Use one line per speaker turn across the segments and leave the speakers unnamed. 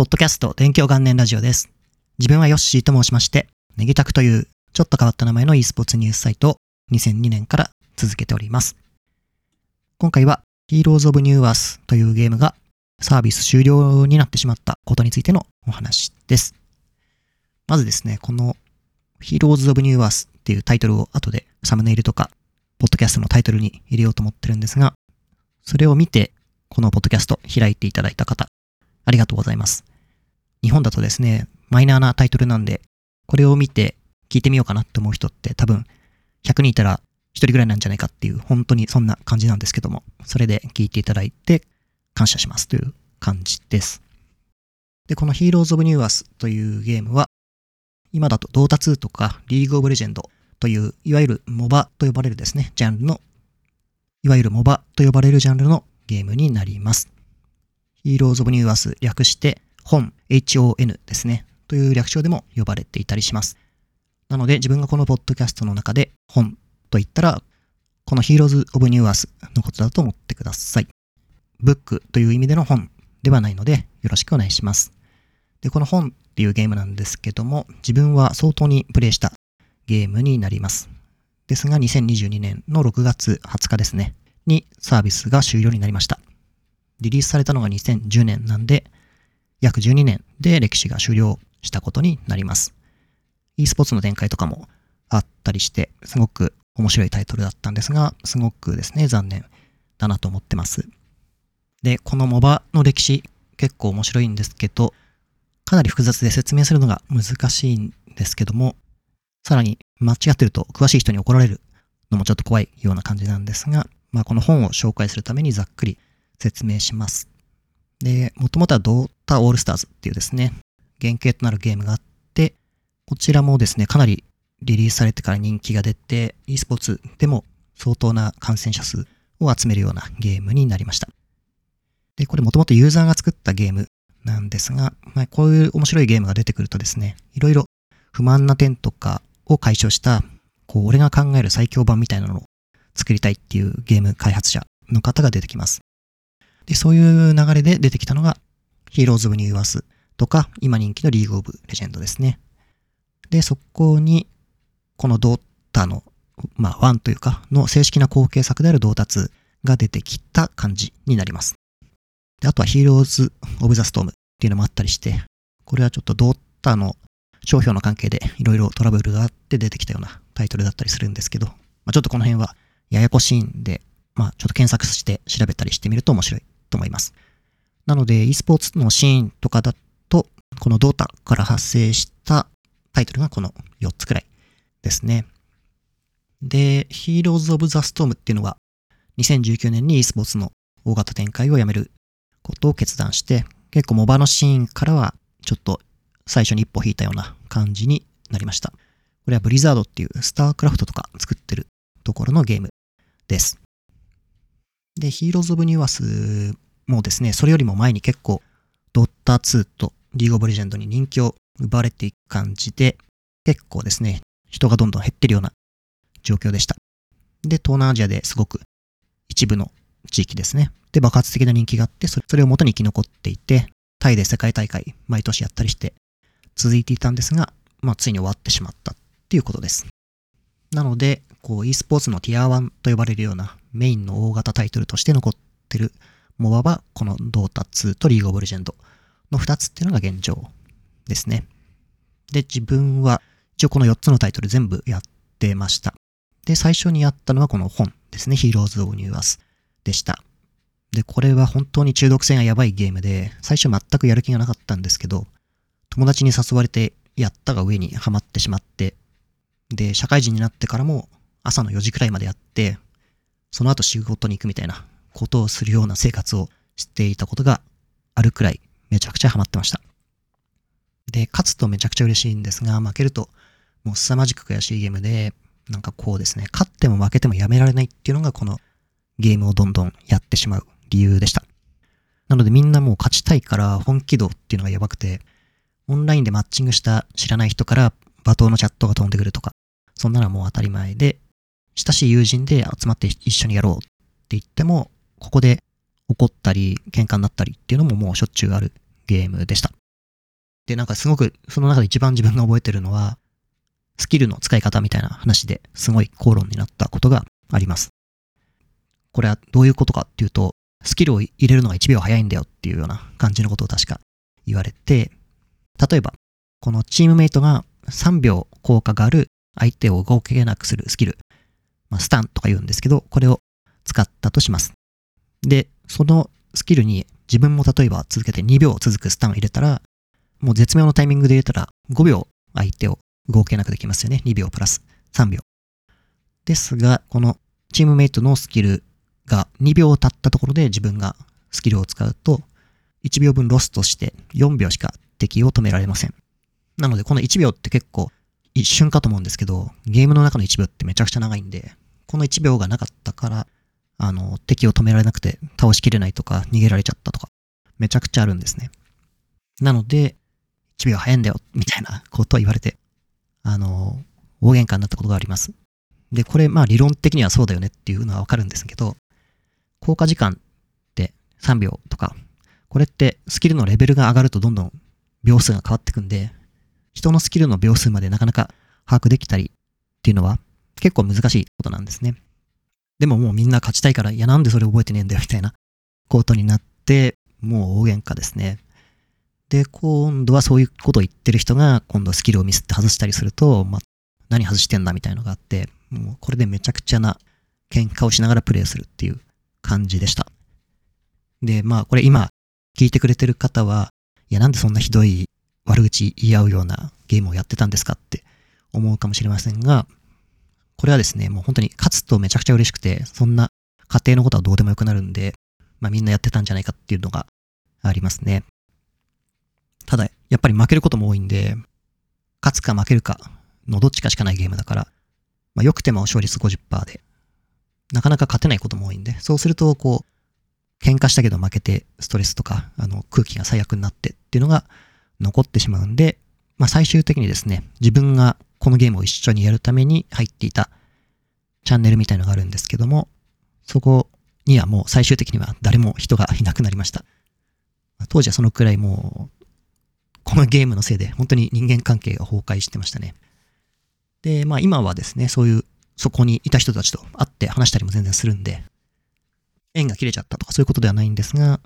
ポッドキャスト勉強元年ラジオです。自分はヨッシーと申しまして、ネギタクというちょっと変わった名前の e スポーツニュースサイトを2002年から続けております。今回は Heroes of New Earth というゲームがサービス終了になってしまったことについてのお話です。まずですね、この Heroes of New Earth っていうタイトルを後でサムネイルとか、ポッドキャストのタイトルに入れようと思ってるんですが、それを見て、このポッドキャスト開いていただいた方、ありがとうございます。日本だとですね、マイナーなタイトルなんで、これを見て聞いてみようかなって思う人って多分100人いたら1人ぐらいなんじゃないかっていう、本当にそんな感じなんですけども、それで聞いていただいて感謝しますという感じです。で、この Heroes of New Earth というゲームは、今だとドータ2とかリーグオブレジェンドという、いわゆる MOBA と呼ばれるですね、ジャンルの、いわゆる MOBA と呼ばれるジャンルのゲームになります。Heroes of New Earth 略して本 HON ですね。という略称でも呼ばれていたりします。なので自分がこのポッドキャストの中で本と言ったら、この Heroes of New Earth のことだと思ってください。ブックという意味での本ではないのでよろしくお願いします。で、この本っていうゲームなんですけども、自分は相当にプレイしたゲームになります。ですが、2022年の6月20日ですね、にサービスが終了になりました。リリースされたのが2010年なんで、約12年で歴史が終了したことになります。e スポーツの展開とかもあったりして、すごく面白いタイトルだったんですが、すごくですね、残念だなと思ってます。で、この MOBA の歴史、結構面白いんですけど、かなり複雑で説明するのが難しいんですけども、さらに間違ってると詳しい人に怒られるのもちょっと怖いような感じなんですが、まあこの本を紹介するためにざっくり説明します。で、もともとはドータオールスターズっていうですね、原型となるゲームがあって、こちらもですね、かなりリリースされてから人気が出て、e スポーツでも相当な感染者数を集めるようなゲームになりました。で、これもともとユーザーが作ったゲームなんですが、まあ、こういう面白いゲームが出てくるとですね、いろいろ不満な点とかを解消した、こう、俺が考える最強版みたいなのを作りたいっていうゲーム開発者の方が出てきます。で、そういう流れで出てきたのが、Heroes of New Earth とか、今人気の League of Legends ですね。で、そこに、このドータの、まあ、1というか、の正式な後継作であるドータ2が出てきた感じになります。で、あとは Heroes of the Storm っていうのもあったりして、これはちょっとドータの商標の関係でいろいろトラブルがあって出てきたようなタイトルだったりするんですけど、まあ、ちょっとこの辺はややこしいんで、まあちょっと検索して調べたりしてみると面白いと思います。なので e スポーツのシーンとかだと、このドータから発生したタイトルがこの4つくらいですね。で、Heroes of the Storm っていうのは2019年に e スポーツの大型展開をやめることを決断して、結構モバのシーンからはちょっと最初に一歩引いたような感じになりました。これはブリザードっていうスタークラフトとか作ってるところのゲームです。で、Heroes of New Earth もですね、それよりも前に結構ドッター2とリーグオブレジェンドに人気を奪われていく感じで、結構ですね、人がどんどん減ってるような状況でした。で、東南アジアですごく一部の地域ですね。で、爆発的な人気があって、それそれを元に生き残っていて、タイで世界大会毎年やったりして続いていたんですが、まあ、ついに終わってしまったっていうことです。なので、こう、e スポーツのティア1と呼ばれるようなメインの大型タイトルとして残ってるモバは、このドータ2とリーグオブレジェンドの2つっていうのが現状ですね。で、自分は一応この4つのタイトル全部やってました。で、最初にやったのはこの本ですね。Heroes of New Earth でした。で、これは本当に中毒性がやばいゲームで、最初全くやる気がなかったんですけど、友達に誘われてやったが上にはまってしまって、で、社会人になってからも朝の4時くらいまでやって、その後仕事に行くみたいなことをするような生活をしていたことがあるくらいめちゃくちゃハマってました。で、勝つとめちゃくちゃ嬉しいんですが、負けるともう凄まじく悔しいゲームで、なんかこうですね、勝っても負けてもやめられないっていうのがこのゲームをどんどんやってしまう理由でした。なのでみんなもう勝ちたいから本気度っていうのがやばくて、オンラインでマッチングした知らない人から罵倒のチャットが飛んでくるとか、そんなのはもう当たり前で、親しい友人で集まって一緒にやろうって言っても、ここで怒ったり喧嘩になったりっていうのももうしょっちゅうあるゲームでした。で、なんかすごく、その中で一番自分が覚えてるのは、スキルの使い方みたいな話ですごい口論になったことがあります。これはどういうことかっていうと、スキルを入れるのが1秒早いんだよっていうような感じのことを確か言われて、例えば、このチームメイトが3秒効果がある相手を動けなくするスキル、まあ、スタンとか言うんですけど、これを使ったとします。で、そのスキルに自分も例えば続けて2秒続くスタンを入れたら、もう絶妙のタイミングで入れたら5秒相手を動けなくできますよね。2秒プラス3秒。ですが、このチームメイトのスキルが2秒経ったところで自分がスキルを使うと、1秒分ロストして4秒しか敵を止められません。なので、この1秒って結構一瞬かと思うんですけど、ゲームの中の1秒ってめちゃくちゃ長いんで、この1秒がなかったから、あの、敵を止められなくて倒しきれないとか逃げられちゃったとか、めちゃくちゃあるんですね。なので、1秒早いんだよ、みたいなことを言われて、あの、大喧嘩になったことがあります。で、これ、まあ理論的にはそうだよねっていうのはわかるんですけど、効果時間って3秒とか、これってスキルのレベルが上がるとどんどん秒数が変わってくんで、人のスキルの秒数までなかなか把握できたりっていうのは結構難しいことなんですね。でももうみんな勝ちたいから、いやなんでそれ覚えてねえんだよみたいなことになって、もう大喧嘩ですね。で、今度はそういうことを言ってる人が、今度スキルをミスって外したりすると、まあ、何外してんだみたいのがあって、もうこれでめちゃくちゃな喧嘩をしながらプレイするっていう感じでした。で、まあこれ今聞いてくれてる方は、いやなんでそんなひどい悪口言い合うようなゲームをやってたんですかって思うかもしれませんが、これはですね、もう本当に勝つとめちゃくちゃ嬉しくて、そんな家庭のことはどうでもよくなるんで、まあみんなやってたんじゃないかっていうのがありますね。ただ、やっぱり負けることも多いんで、勝つか負けるかのどっちかしかないゲームだから、まあ良くても勝率50%で、なかなか勝てないことも多いんで、そうすると、こう、喧嘩したけど負けて、ストレスとか、あの、空気が最悪になってっていうのが残ってしまうんで、まあ最終的にですね、自分がこのゲームを一緒にやるために入っていたチャンネルみたいのがあるんですけども、そこにはもう最終的には誰も人がいなくなりました。当時はそのくらいもう、このゲームのせいで本当に人間関係が崩壊してましたね。で、まあ今はですね、そういうそこにいた人たちと会って話したりも全然するんで、縁が切れちゃったとかそういうことではないんですが、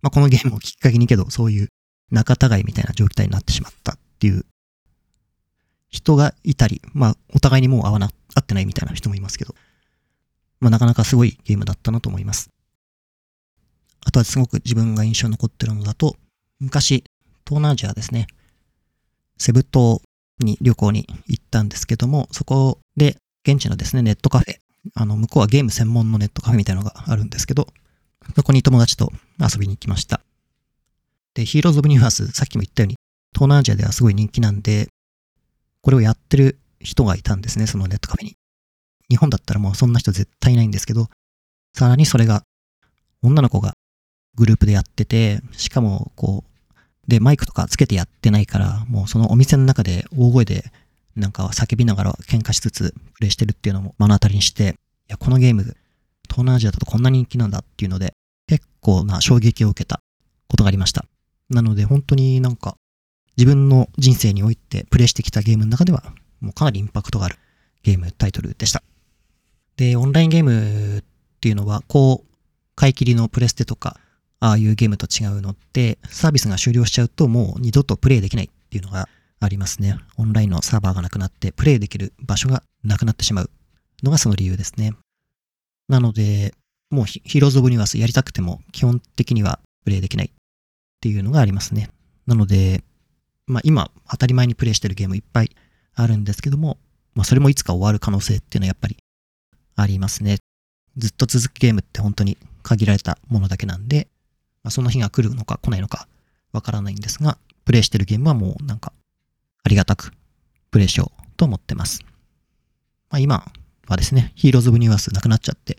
まあ、このゲームをきっかけにけど、そういう仲違いみたいな状態になってしまったっていう人がいたり、まあ、お互いにもう会わな、会ってないみたいな人もいますけど、まあ、なかなかすごいゲームだったなと思います。あとはすごく自分が印象に残ってるのだと、昔、東南アジアですね、セブ島に旅行に行ったんですけども、そこで現地のですね、ネットカフェ、あの、向こうはゲーム専門のネットカフェみたいなのがあるんですけど、そこに友達と遊びに行きました。で、ヒーローズ・オブ・ニューハース、さっきも言ったように、東南アジアではすごい人気なんで、これをやってる人がいたんですね、そのネットカフェに。日本だったらもうそんな人絶対いないんですけど、さらにそれが、女の子がグループでやってて、しかも、こう、で、マイクとかつけてやってないから、もうそのお店の中で大声でなんか叫びながら喧嘩しつつプレイしてるっていうのも目の当たりにして、いや、このゲーム、東南アジアだとこんな人気なんだっていうので、結構な衝撃を受けたことがありました。なので本当になんか自分の人生においてプレイしてきたゲームの中ではもうかなりインパクトがあるゲームタイトルでした。で、オンラインゲームっていうのは、こう、買い切りのプレステとか、ああいうゲームと違うのって、サービスが終了しちゃうともう二度とプレイできないっていうのがありますね。オンラインのサーバーがなくなって、プレイできる場所がなくなってしまうのがその理由ですね。なので、もうヒーローズ・オブ・ニバースやりたくても基本的にはプレイできないっていうのがありますね。なので、まあ今当たり前にプレイしてるゲームいっぱいあるんですけども、まあそれもいつか終わる可能性っていうのはやっぱりありますね。ずっと続くゲームって本当に限られたものだけなんで、まあ、その日が来るのか来ないのかわからないんですが、プレイしてるゲームはもうなんかありがたくプレイしようと思ってます。まあ、今はですね、ヒーローズ・オブ・ニューアースなくなっちゃって、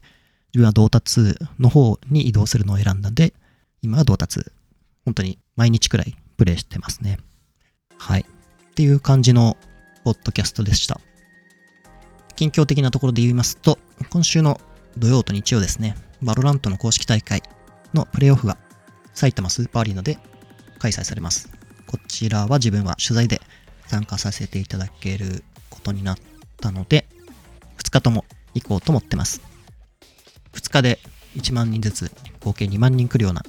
自分は同達の方に移動するのを選んだんで、今は同達、本当に毎日くらいプレイしてますね。はい。っていう感じのポッドキャストでした。近況的なところで言いますと、今週の土曜と日曜ですね、バロラントの公式大会のプレイオフが埼玉スーパーアリーナで開催されます。こちらは自分は取材で参加させていただけることになったので、2日とも行こうと思ってます。2日で1万人ずつ合計2万人来るような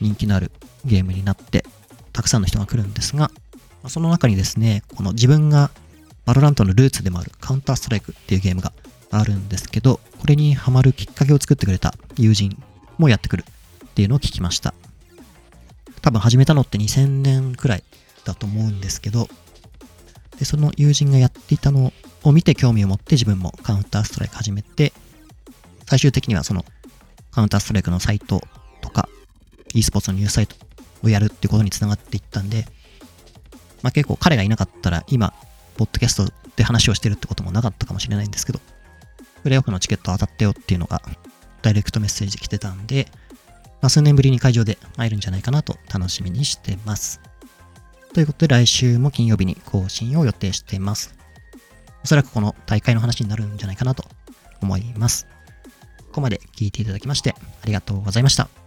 人気のあるゲームになって、たくさんの人が来るんですが、その中にですね、この自分がバロラントのルーツでもあるカウンターストライクっていうゲームがあるんですけど、これにハマるきっかけを作ってくれた友人もやってくるっていうのを聞きました。多分始めたのって2000年くらいだと思うんですけど、で、その友人がやっていたのを見て興味を持って自分もカウンターストライク始めて、最終的にはそのカウンターストライクのサイトとか、e スポーツのニュースサイトをやるってことにつながっていったんで、まあ結構彼がいなかったら今、ポッドキャストで話をしてるってこともなかったかもしれないんですけど、プレイオフのチケット当たったよっていうのが、ダイレクトメッセージ来てたんで、まあ、数年ぶりに会場で会えるんじゃないかなと楽しみにしてます。ということで来週も金曜日に更新を予定しています。おそらくこの大会の話になるんじゃないかなと思います。ここまで聞いていただきましてありがとうございました。